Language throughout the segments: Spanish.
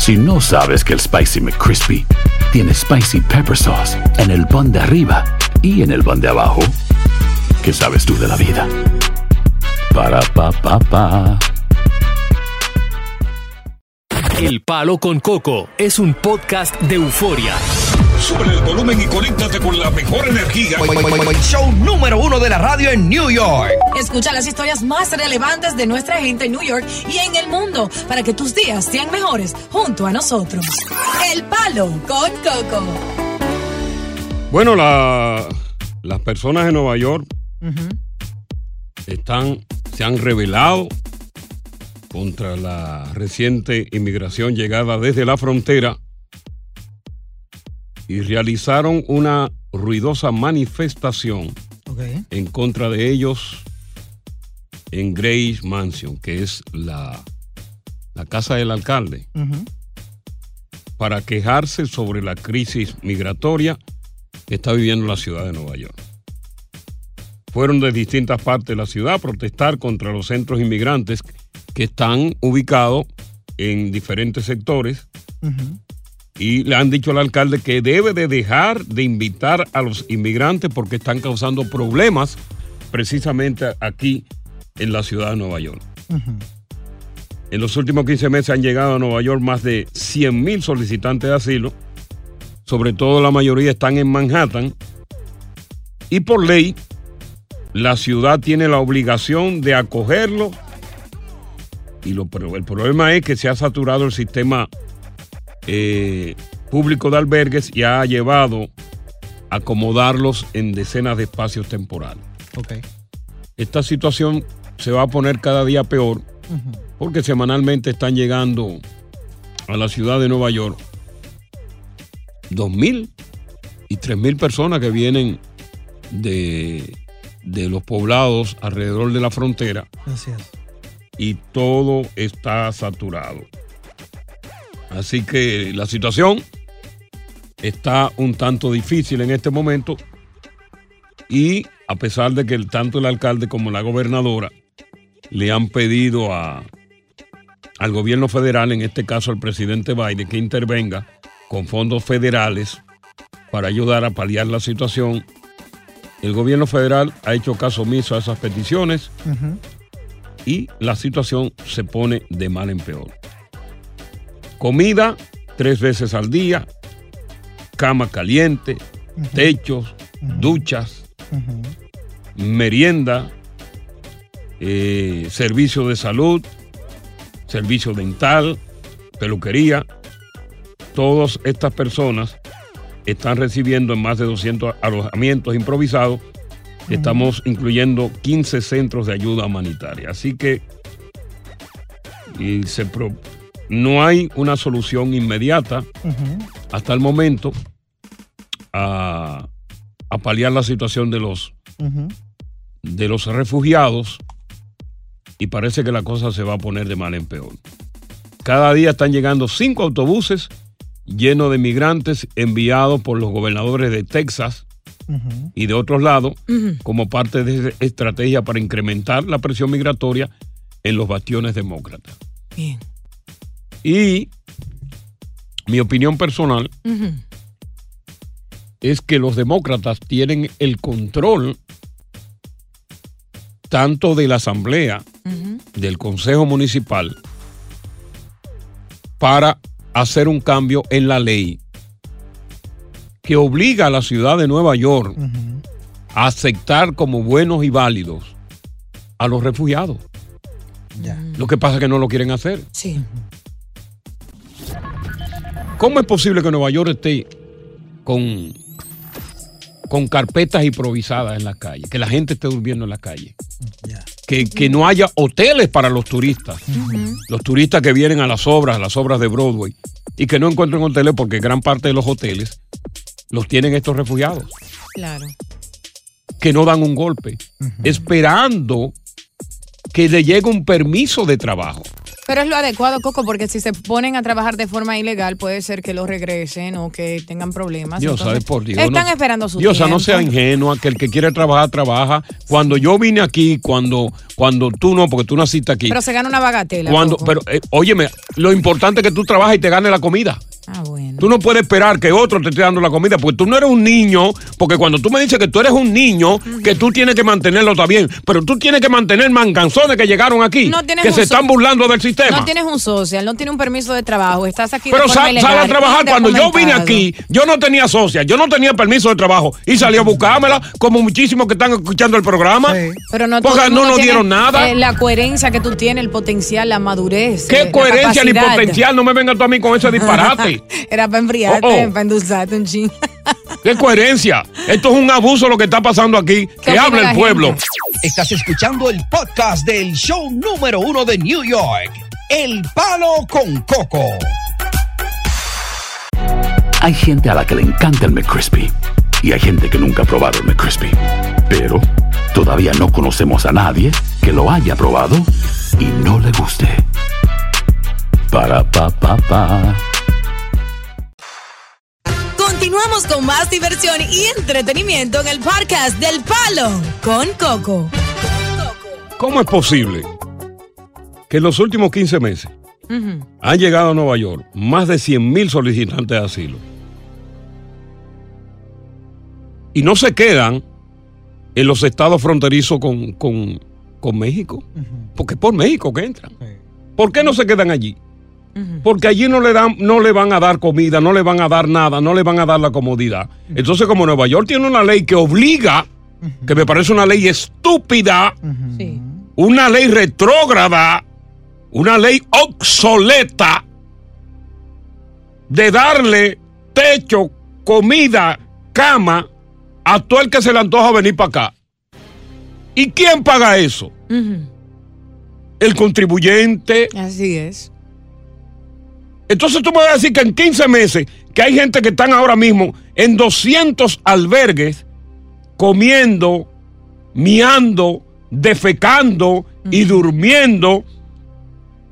Si no sabes que el Spicy McCrispy tiene Spicy Pepper Sauce en el pan de arriba y en el pan de abajo, ¿qué sabes tú de la vida? Para, pa, pa, pa. El Palo con Coco es un podcast de euforia. Sube el volumen y conéctate con la mejor energía. Show número uno de la radio en New York. Escucha las historias más relevantes de nuestra gente en New York y en el mundo para que tus días sean mejores junto a nosotros. El Palo con Coco. Bueno, la- las personas de Nueva York están, se han rebelado contra la reciente inmigración llegada desde la frontera y realizaron una ruidosa manifestación en contra de ellos en Grace Mansion, que es la, la casa del alcalde, para quejarse sobre la crisis migratoria que está viviendo la ciudad de Nueva York. Fueron de distintas partes de la ciudad a protestar contra los centros inmigrantes que están ubicados en diferentes sectores y le han dicho al alcalde que debe de dejar de invitar a los inmigrantes porque están causando problemas precisamente aquí en la ciudad de Nueva York. En los últimos 15 meses han llegado a Nueva York más de 100 mil solicitantes de asilo, sobre todo la mayoría están en Manhattan, y por ley la ciudad tiene la obligación de acogerlo, y lo, pero el problema es que se ha saturado el sistema eh, público de albergues y ha llevado a acomodarlos en decenas de espacios temporales. Esta situación se va a poner cada día peor porque semanalmente están llegando a la ciudad de Nueva York 2.000 y 3.000 personas que vienen de, de los poblados alrededor de la frontera Así es. y todo está saturado. Así que la situación está un tanto difícil en este momento y a pesar de que tanto el alcalde como la gobernadora le han pedido a, al gobierno federal, en este caso al presidente Biden, que intervenga con fondos federales para ayudar a paliar la situación, el gobierno federal ha hecho caso omiso a esas peticiones y la situación se pone de mal en peor. Comida tres veces al día, cama caliente, techos, duchas, merienda, eh, servicio de salud, servicio dental, peluquería. Todas estas personas están recibiendo en más de 200 alojamientos improvisados. Estamos incluyendo 15 centros de ayuda humanitaria. Así que y se pro- no hay una solución inmediata hasta el momento a, a paliar la situación de los, de los refugiados y parece que la cosa se va a poner de mal en peor. Cada día están llegando cinco autobuses llenos de migrantes enviados por los gobernadores de Texas y de otros lados como parte de esa estrategia para incrementar la presión migratoria en los bastiones demócratas. Bien. Y mi opinión personal es que los demócratas tienen el control tanto de la Asamblea, del Consejo Municipal, para hacer un cambio en la ley que obliga a la ciudad de Nueva York a aceptar como buenos y válidos a los refugiados. Lo que pasa es que no lo quieren hacer. Sí. ¿Cómo es posible que Nueva York esté con, con carpetas improvisadas en la calle? Que la gente esté durmiendo en la calle. que, que no haya hoteles para los turistas. Los turistas que vienen a las obras, a las obras de Broadway, y que no encuentren hoteles porque gran parte de los hoteles los tienen estos refugiados, Claro. que no dan un golpe, esperando que le llegue un permiso de trabajo. Pero es lo adecuado, Coco, porque si se ponen a trabajar de forma ilegal, puede ser que los regresen o que tengan problemas. Dios, Entonces, sabe por Dios. Están no- esperando su Diosa, tiempo. no sea ingenua, que el que quiere trabajar, trabaja. Cuando yo vine aquí, cuando, cuando tú no, porque tú naciste aquí. Pero se gana una bagatela. Cuando, Coco. pero, eh, óyeme, lo importante es que tú trabajes y te ganes la comida. Tú no puedes esperar que otro te esté dando la comida, porque tú no eres un niño, porque cuando tú me dices que tú eres un niño, que tú tienes que mantenerlo también, pero tú tienes que mantener manganzones que llegaron aquí, No que se so- están burlando del sistema. No tienes un social, no tienes un permiso de trabajo, estás aquí de Pero sal, sal a trabajar. Cuando yo vine aquí, yo no tenía socia, yo no tenía permiso de trabajo y salí a buscármela, como muchísimos que están escuchando el programa. Pero no, Porque no nos dieron nada. eh, la coherencia que tú tienes, el potencial, la madurez. eh, ¿Qué la coherencia ni potencial? No me vengas tú a mí con ese disparate. Era para enfriarte, Oh, oh. para endulzarte un ching. ¿Qué coherencia? Esto es un abuso lo que está pasando aquí. Que hable el pueblo. gente? Estás escuchando el podcast del show número uno de New York, El Palo con Coco. Hay gente a la que le encanta el McCrispy y hay gente que nunca ha probado el McCrispy. Pero todavía no conocemos a nadie que lo haya probado y no le guste. Para pa pa pa. Continuamos con más diversión y entretenimiento en el podcast del Palo con Coco. ¿Cómo es posible que en los últimos 15 meses han llegado a Nueva York más de 100 mil solicitantes de asilo? Y no se quedan en los estados fronterizos con, con- con México. Porque es por México que entran. ¿Por qué no se quedan allí? Porque allí no le, dan, no le van a dar comida, no le van a dar nada, no le van a dar la comodidad. Entonces, como Nueva York tiene una ley que obliga, que me parece una ley estúpida, Sí. una ley retrógrada, una ley obsoleta de darle techo, comida, cama a todo el que se le antoja venir para acá. ¿Y quién paga eso? El contribuyente. Así es. Entonces tú me vas a decir que en 15 meses, que hay gente que están ahora mismo en 200 albergues comiendo, miando, defecando y durmiendo,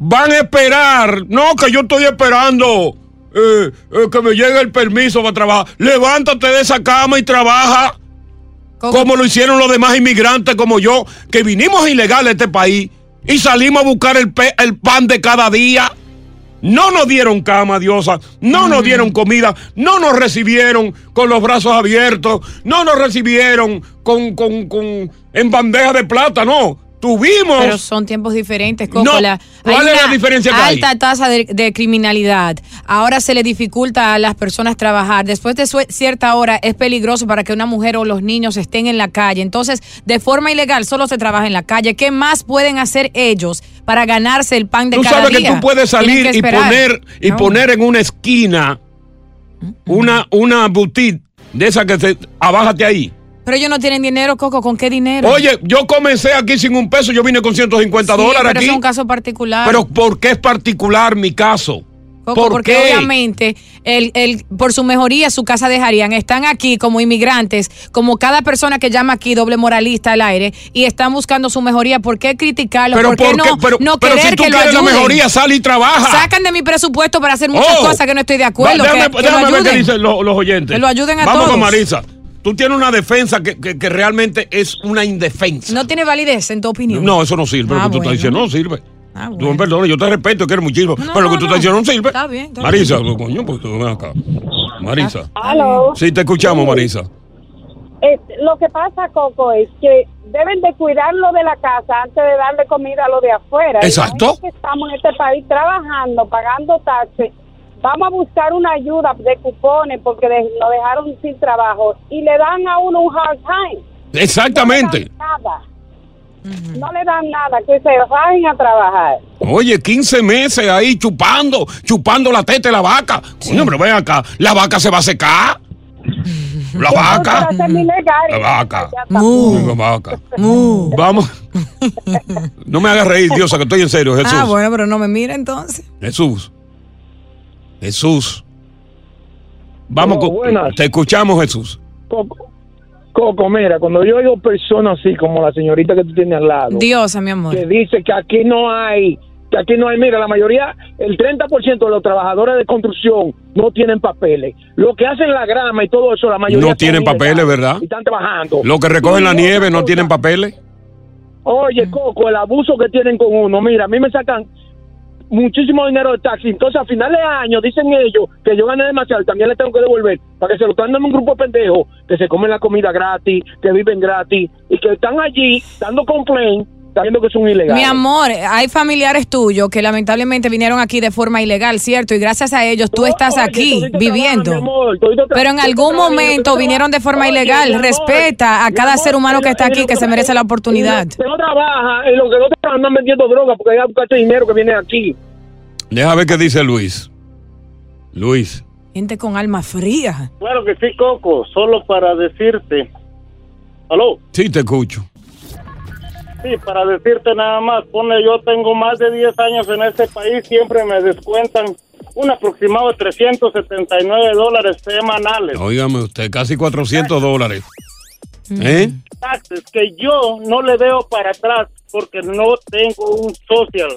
van a esperar, no, que yo estoy esperando eh, eh, que me llegue el permiso para trabajar. Levántate de esa cama y trabaja. Como lo hicieron los demás inmigrantes como yo, que vinimos ilegal a este país y salimos a buscar el pan de cada día. No nos dieron cama, diosa, no nos dieron comida, no nos recibieron con los brazos abiertos, no nos recibieron con, con, con- en bandeja de plata, no. Tuvimos Pero son tiempos diferentes. No, ¿cuál hay es la diferencia que hay? Alta tasa de, de criminalidad. Ahora se le dificulta a las personas trabajar. Después de cierta hora es peligroso para que una mujer o los niños estén en la calle. Entonces, de forma ilegal solo se trabaja en la calle. ¿Qué más pueden hacer ellos para ganarse el pan de Tú cada sabes día? que tú puedes salir y poner, y No. poner en una esquina una, una boutique de esa que se. Abájate ahí. Pero ellos no tienen dinero, Coco. ¿Con qué dinero? Oye, yo comencé aquí sin un peso, yo vine con 150 Sí, dólares pero aquí. es un caso particular. Pero ¿por qué es particular mi caso? Coco, ¿Por porque qué? obviamente el, el- por su mejoría su casa dejarían. Están aquí como inmigrantes, como cada persona que llama aquí doble moralista al aire y están buscando su mejoría. ¿Por qué criticarlos? Pero ¿Por qué ¿por no? Pero- no pero querer si tú que lo quieres la ayuden? mejoría, sal y trabaja. Sacan de mi presupuesto para hacer muchas Oh. cosas que no estoy de acuerdo. Va, que- déjame que, déjame lo ver qué ayuden. dicen los, los oyentes. Que lo ayuden a Vamos todos. con Marisa. Tú tienes una defensa que, que- que realmente es una indefensa. No tiene validez en tu opinión. No, eso no sirve. Ah, lo que tú bueno. estás diciendo no sirve. Ah, Tú bueno. me perdones, yo te respeto, quiero muchísimo. No, pero lo que tú no. estás diciendo no sirve. Está bien, está Marisa, coño, pues tú ven acá. Marisa. Aló. Sí, te escuchamos, Marisa. Eh, lo que pasa, Coco, es que deben de cuidarlo de la casa antes de darle comida a lo de afuera. Exacto. estamos en este país trabajando, pagando taxes, vamos a buscar una ayuda de cupones porque de- nos dejaron sin trabajo y le dan a uno un hard time. Exactamente. No le dan nada. No le dan nada, que se vayan a trabajar. Oye, 15 meses ahí chupando, chupando la teta de la vaca. Coño, pero ven acá, la vaca se va a secar. La vaca. La vaca. La vaca. Vamos. No me hagas reír, Diosa, que estoy en serio, Jesús. Ah, bueno, pero no me mira entonces. Jesús. Jesús. Vamos, Oh, con- buenas. te escuchamos, Jesús. Coco, Coco, mira, cuando yo oigo personas así como la señorita que tú tienes al lado, Diosa, mi amor. que dice que aquí no hay, que aquí no hay, mira, la mayoría, el 30% de los trabajadores de construcción no tienen papeles. Lo que hacen la grama y todo eso, la mayoría No tienen papeles, ¿verdad? Y están trabajando. Los que recogen Y la nieve no tienen papeles. Oye, Coco, el abuso que tienen con uno. Mira, a mí me sacan muchísimo dinero de taxi. Entonces, a final de año, dicen ellos que yo gané demasiado también le tengo que devolver para que se lo están dando un grupo de pendejos que se comen la comida gratis, que viven gratis y que están allí dando complaint, sabiendo que son ilegales. Mi amor, hay familiares tuyos que lamentablemente vinieron aquí de forma ilegal, ¿cierto? Y gracias a ellos tú No, estás oye, aquí viviendo. amor, Pero en algún momento vinieron de forma. Oye, ilegal. Respeta a cada amor, ser humano que está lo aquí que se merece la lo oportunidad. que no trabaja y los que no trabajan andan vendiendo droga porque hay buscar ese dinero que viene aquí. Deja ver qué dice Luis. Luis. Gente con alma fría. Claro que sí, Coco, solo para decirte. ¿Aló? Sí, te escucho. Sí, para decirte nada más, pone, yo tengo más de 10 años en este país, siempre me descuentan un aproximado de 379 dólares semanales. Óigame usted, casi 400 dólares. ¿Eh? Taxes que yo no le veo para atrás porque no tengo un social.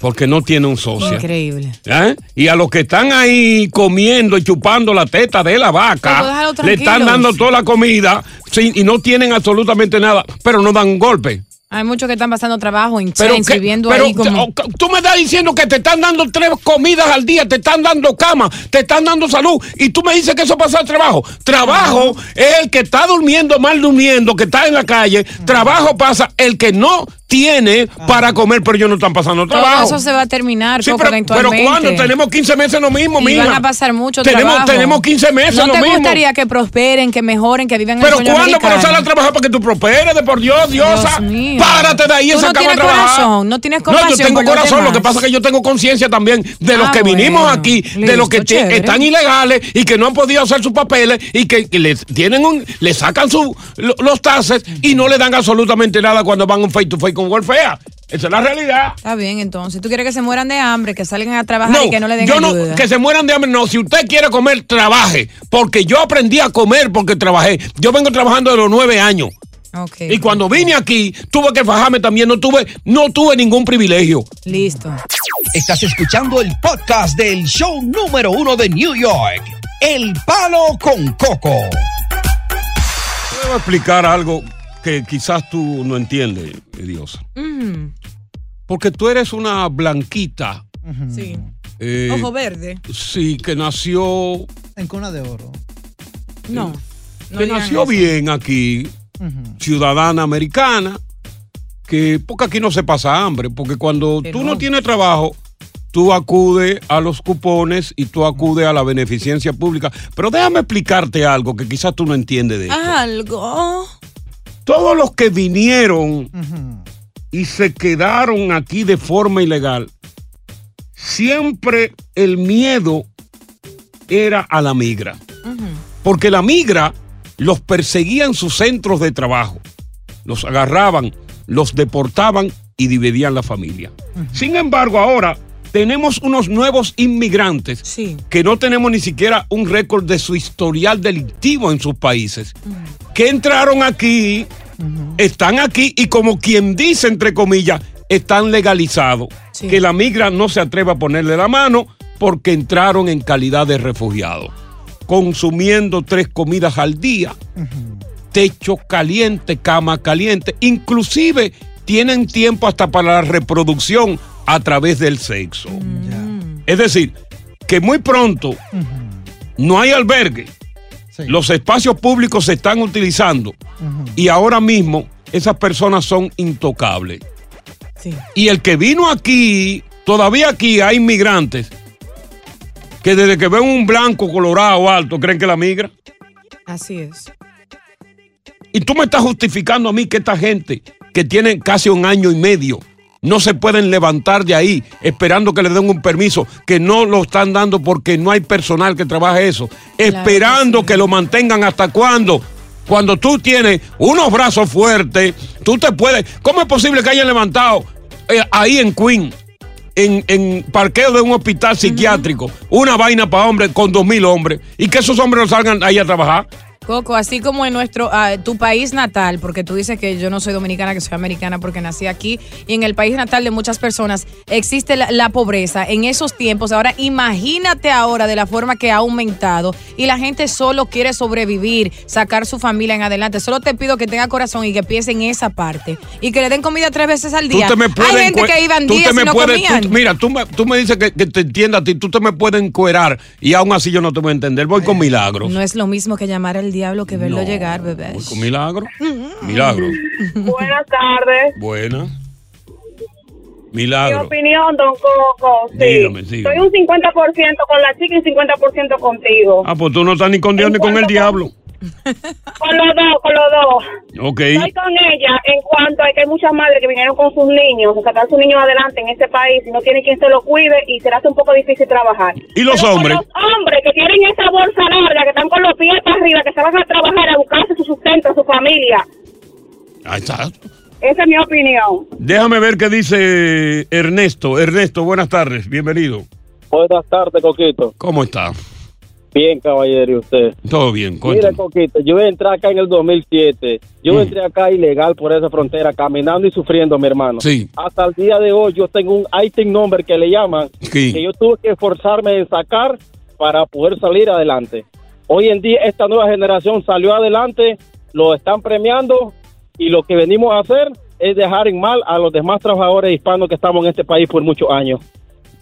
Porque no tiene un socio. Increíble. ¿Eh? Y a los que están ahí comiendo y chupando la teta de la vaca, le están dando toda la comida y no tienen absolutamente nada, pero no dan un golpe. Hay muchos que están pasando trabajo Pero, que- viendo pero ahí como... tú me estás diciendo que te están dando tres comidas al día, te están dando cama, te están dando salud y tú me dices que eso pasa al trabajo. Trabajo es el que está durmiendo mal durmiendo, que está en la calle. Trabajo pasa el que no tiene para comer, pero ellos no están pasando Todo trabajo. eso se va a terminar, Sí, pero, pero eventualmente. ¿cuándo? Tenemos 15 meses lo mismo, y mija. van a pasar mucho tenemos, trabajo. Tenemos 15 meses ¿No lo te gustaría que prosperen, que mejoren, que vivan en Pero el ¿cuándo para americano? salir a trabajar para que tú prosperes? De por Dios, Diosa. Dios mío. Párate de ahí Tú esa no tienes trabajar. corazón, no tienes No, yo tengo corazón. Lo que pasa es que yo tengo conciencia también de los Ah, que vinimos aquí, de los que chévere. están ilegales y que no han podido hacer sus papeles y que, que les tienen un, le sacan su, lo- los taxes y no le dan absolutamente nada cuando van un face to face con Welfare. Esa es la realidad. Está bien, entonces. ¿Tú quieres que se mueran de hambre, que salgan a trabajar No, y que no le den yo no, que se mueran de hambre. No, si usted quiere comer, trabaje. Porque yo aprendí a comer porque trabajé. Yo vengo trabajando de los nueve años. Y cuando vine aquí, tuve que fajarme también. No tuve, no tuve ningún privilegio. Listo. Estás escuchando el podcast del show número uno de New York, El Palo con Coco. Te voy a explicar algo que quizás tú no entiendes, Diosa. Mm, Porque tú eres una blanquita. sí. eh, Ojo verde. Sí, que nació, En cuna de oro. No. no que nació eso. bien aquí, ciudadana americana, que porque aquí no se pasa hambre, porque cuando tú no. no tienes trabajo, tú acudes a los cupones y tú acudes a la beneficencia pública. Pero déjame explicarte algo que quizás tú no entiendes de esto. Algo. Todos los que vinieron y se quedaron aquí de forma ilegal, siempre el miedo era a la migra. Porque la migra los perseguía en sus centros de trabajo, los agarraban, los deportaban y dividían la familia. Sin embargo, ahora tenemos unos nuevos inmigrantes Sí. que no tenemos ni siquiera un récord de su historial delictivo en sus países, que entraron aquí, están aquí y como quien dice, entre comillas, están legalizados. Sí. Que la migra no se atreve a ponerle la mano porque entraron en calidad de refugiados, consumiendo tres comidas al día, techo caliente, cama caliente, inclusive tienen tiempo hasta para la reproducción a través del sexo. Es decir, que muy pronto no hay albergue, los espacios públicos se están utilizando y ahora mismo esas personas son intocables. Sí. Y el que vino aquí, todavía aquí hay inmigrantes que desde que ven un blanco colorado alto creen que la migra. Así es. Y tú me estás justificando a mí que esta gente que tiene casi un año y medio no se pueden levantar de ahí esperando que le den un permiso, que no lo están dando porque no hay personal que trabaje eso, esperando que, lo mantengan hasta cuándo. Cuando tú tienes unos brazos fuertes, tú te puedes. ¿Cómo es posible que hayan levantado eh, ahí en Queen, en, en parqueo de un hospital psiquiátrico, una vaina para hombres con dos mil hombres y que esos hombres no salgan ahí a trabajar? Coco, así como en nuestro, ah, tu país natal, porque tú dices que yo no soy dominicana, que soy americana porque nací aquí, y en el país natal de muchas personas existe la, la pobreza en esos tiempos. Ahora imagínate ahora de la forma que ha aumentado y la gente solo quiere sobrevivir, sacar su familia en adelante. Solo te pido que tenga corazón y que piense en esa parte y que le den comida tres veces al Tú día. te me puedes Hay gente que iban días y no puedes- comían. tú- mira, tú me, tú me dices que, que te entienda a ti, tú te me puedes encuerar y aún así yo no te voy a entender. Voy con milagros. No es lo mismo que llamar al diablo que verlo llegar, bebé. Voy con milagros. Milagros. Buenas tardes. Buena. Mi Milagro. opinión, don Coco. Sí. Dígame, dígame. Soy un 50% con la chica y un 50% contigo. Ah, pues tú no estás ni con Dios ni con el diablo. Con los dos, con los dos. Ok. Estoy con ella en cuanto a que hay muchas madres que vinieron con sus niños, a sacar a sus niños adelante en este país y no tiene quien se lo cuide y se le hace un poco difícil trabajar. ¿Y los Pero con hombres? Los hombres que tienen esa bolsa larga, que están con los pies para arriba, que se van a trabajar a buscarse su sustento, su familia. Ahí está. Esa es mi opinión. Déjame ver qué dice Ernesto. Ernesto, buenas tardes. Bienvenido. Buenas tardes, Coquito. ¿Cómo está? Bien, caballero, ¿y usted? Todo bien. Mira, Cuéntame. Coquito, yo entré acá en el 2007. Yo Mm. entré acá ilegal por esa frontera, caminando y sufriendo, mi hermano. Sí. Hasta el día de hoy yo tengo un ITIN number que le llaman, Sí. que yo tuve que esforzarme en sacar para poder salir adelante. Hoy en día esta nueva generación salió adelante, lo están premiando y lo que venimos a hacer es dejar en mal a los demás trabajadores hispanos que estamos en este país por muchos años.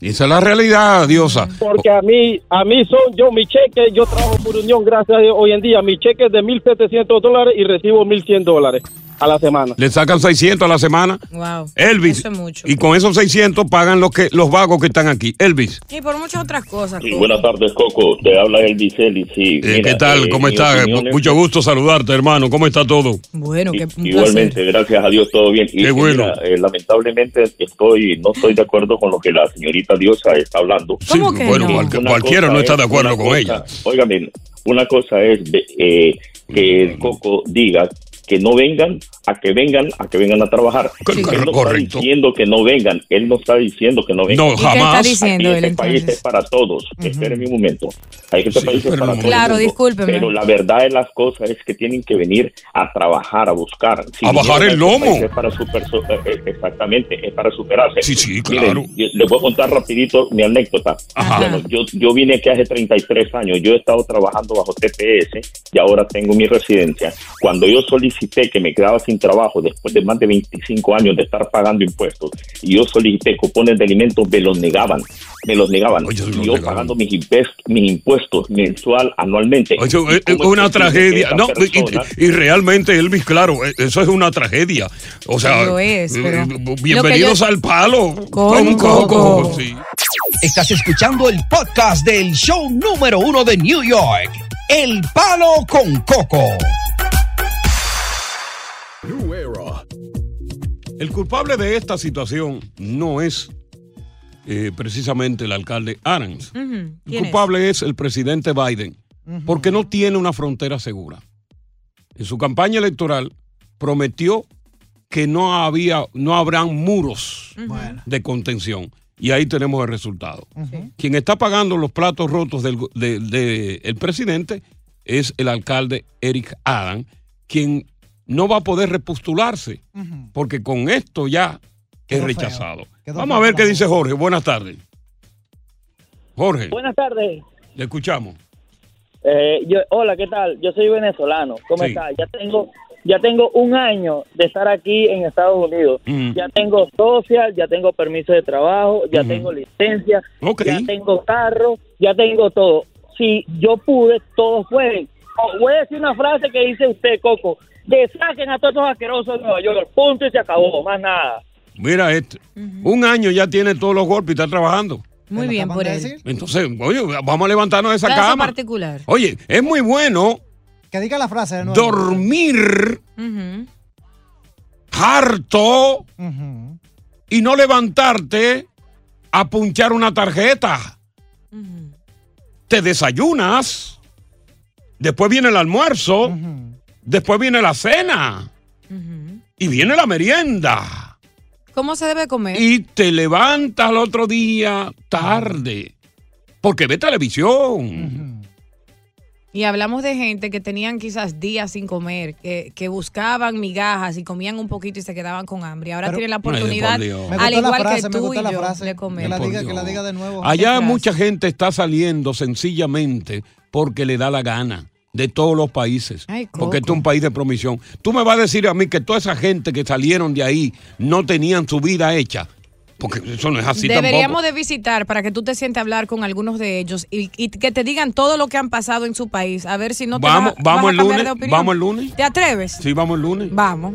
Esa es la realidad, diosa. Porque a mí, a mí son yo, mi cheque, yo trabajo por unión, gracias a Dios, hoy en día, mi cheque es de 1.700 dólares y recibo 1.100 dólares a la semana. Le sacan 600 a la semana. Wow. Elvis. Eso es mucho. Y con esos 600 pagan los, que, los vagos que están aquí. Elvis. Y por muchas otras cosas. Sí, buenas tardes, Coco. Te habla Elvis Eli. Sí, Eh, mira, ¿Qué tal? eh, ¿Cómo mi está? opinión es- Mucho gusto saludarte, hermano. ¿Cómo está todo? Bueno, que un Igualmente, placer. gracias a Dios, todo bien. Y Qué bueno. mira, eh, lamentablemente estoy, no estoy de acuerdo con lo que la señorita Diosa está hablando. Sí, bueno, cual- Una cualquiera no está de acuerdo con cosa- ella. Óigame, una cosa es de, eh, que el Coco diga que no vengan, a que vengan, a que vengan a trabajar. Él no correcto. está diciendo que no vengan, él no está diciendo que no vengan. No, ¿Y qué está jamás. diciendo Aquí él, este país es para todos. Espérenme un momento. Aquí este país es para un todo el Claro, discúlpeme. Pero la verdad de las cosas es que tienen que venir a trabajar, a buscar. Si A bajar el este lomo. Es para super- eh, eh, exactamente, es para superarse. Sí, sí, Miren, claro. yo les voy a contar rapidito mi anécdota. Ajá. Bueno, yo, yo vine aquí hace 33 años. Yo he estado trabajando bajo TPS y ahora tengo mi residencia. Cuando yo solicité que me quedaba sin trabajo después de más de 25 años de estar pagando impuestos y yo solicité cupones de alimentos, me los negaban. Me los negaban. Oye, Y los yo negaban. pagando mis, mis impuestos mensual, anualmente. Oye, ¿Y es- es cómo una tragedia. No, persona- y, y realmente, Elvis, claro, eh, eso es una tragedia. O sea, Lo es, pero- eh, bienvenidos yo- al palo. Con Coco. Sí. Estás escuchando el podcast del show número uno de New York, El Palo con Coco. El culpable de esta situación no es eh, precisamente el alcalde Adams. Ujú. El ¿Quién es? culpable es? el presidente Biden, porque no tiene una frontera segura. En su campaña electoral prometió que no había, no habrán muros de contención. Y ahí tenemos el resultado. Quien está pagando los platos rotos del de- de- el presidente es el alcalde Eric Adams, quien no va a poder repostularse, porque con esto ya es Quedó rechazado. Vamos a ver qué dice Jorge. Buenas tardes. Jorge, Buenas tardes. le escuchamos. Eh, yo, hola, ¿qué tal? Yo soy venezolano. ¿Cómo Sí. está? Ya tengo, ya tengo un año de estar aquí en Estados Unidos. Mm. Ya tengo social, ya tengo permiso de trabajo, ya tengo licencia, ya tengo carro, ya tengo todo. Si yo pude, todos pueden. Oh, voy a decir una frase que dice usted, Coco. Que saquen a todos estos asquerosos de Nueva York. Punto y se acabó. Más nada. Mira este. Un año ya tiene todos los golpes y está trabajando. Muy bien por él. Entonces, oye, vamos a levantarnos de esa Caso cama. particular. Oye, es muy bueno Que diga la frase de nuevo. dormir harto y no levantarte a punchar una tarjeta. Te desayunas, después viene el almuerzo, después viene la cena y viene la merienda. ¿Cómo se debe comer? Y te levantas al otro día tarde porque ve televisión. Y hablamos de gente que tenían quizás días sin comer, que, que buscaban migajas y comían un poquito y se quedaban con hambre. Y ahora Pero- tienen la oportunidad. Me al igual frase, que me tú y la yo, frase. de comer. Que la diga, que la diga de nuevo. Allá mucha gente está saliendo sencillamente porque le da la gana de todos los países. Ay, porque este es un país de promisión. Tú me vas a decir a mí que toda esa gente que salieron de ahí no tenían su vida hecha. Porque eso no es así Deberíamos tampoco. de visitar para que tú te sientes a hablar con algunos de ellos y, y que te digan todo lo que han pasado en su país. A ver si no te Vamos, vas- vamos vas a el lunes. de opinión. Vamos el lunes. ¿Te atreves? Sí, vamos el lunes. Vamos.